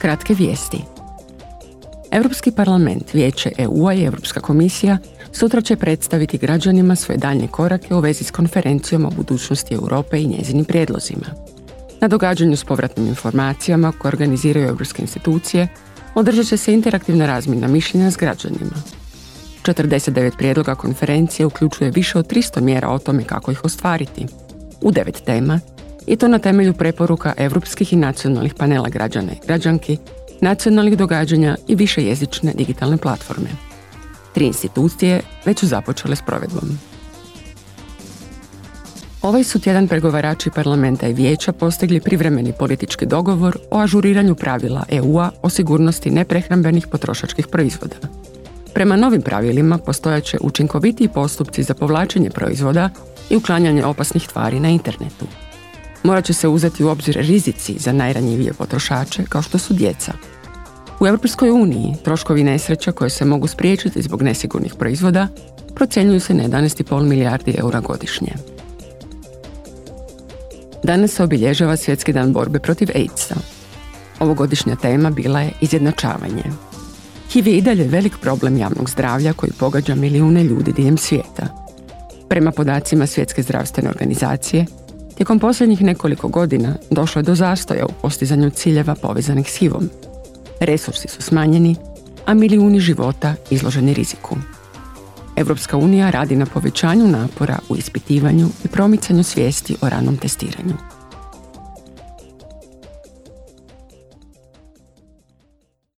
Kratke vijesti. Europski parlament, Vijeće EU-a i Europska komisija sutra će predstaviti građanima svoje daljnje korake u vezi s konferencijom o budućnosti Europe i njezinim prijedlozima. Na događanju s povratnim informacijama koje organiziraju europske institucije održat će se interaktivna razmjena mišljenja s građanima. 49 prijedloga konferencije uključuje više od 300 mjera o tome kako ih ostvariti. U devet tema i to na temelju preporuka europskih i nacionalnih panela građana i građanki, nacionalnih događanja i višejezične digitalne platforme. Tri institucije već su započele s provedbom. Ovaj su tjedan pregovarači parlamenta i vijeća postigli privremeni politički dogovor o ažuriranju pravila EU-a o sigurnosti neprehrambenih potrošačkih proizvoda. Prema novim pravilima postojaće učinkovitiji postupci za povlačenje proizvoda i uklanjanje opasnih tvari na internetu. Morat će se uzeti u obzir rizici za najranjivije potrošače kao što su djeca. U Europskoj uniji troškovi nesreća koje se mogu spriječiti zbog nesigurnih proizvoda procjenjuju se na 11,5 milijardi eura godišnje. Danas se obilježava Svjetski dan borbe protiv AIDS-a. Ovogodišnja tema bila je izjednačavanje. HIV je i dalje velik problem javnog zdravlja koji pogađa milijune ljudi diljem svijeta. Prema podacima Svjetske zdravstvene organizacije, tijekom posljednjih nekoliko godina došlo je do zastoja u postizanju ciljeva povezanih s HIV-om. Resursi su smanjeni, a milijuni života izloženi riziku. Europska unija radi na povećanju napora u ispitivanju i promicanju svijesti o ranom testiranju.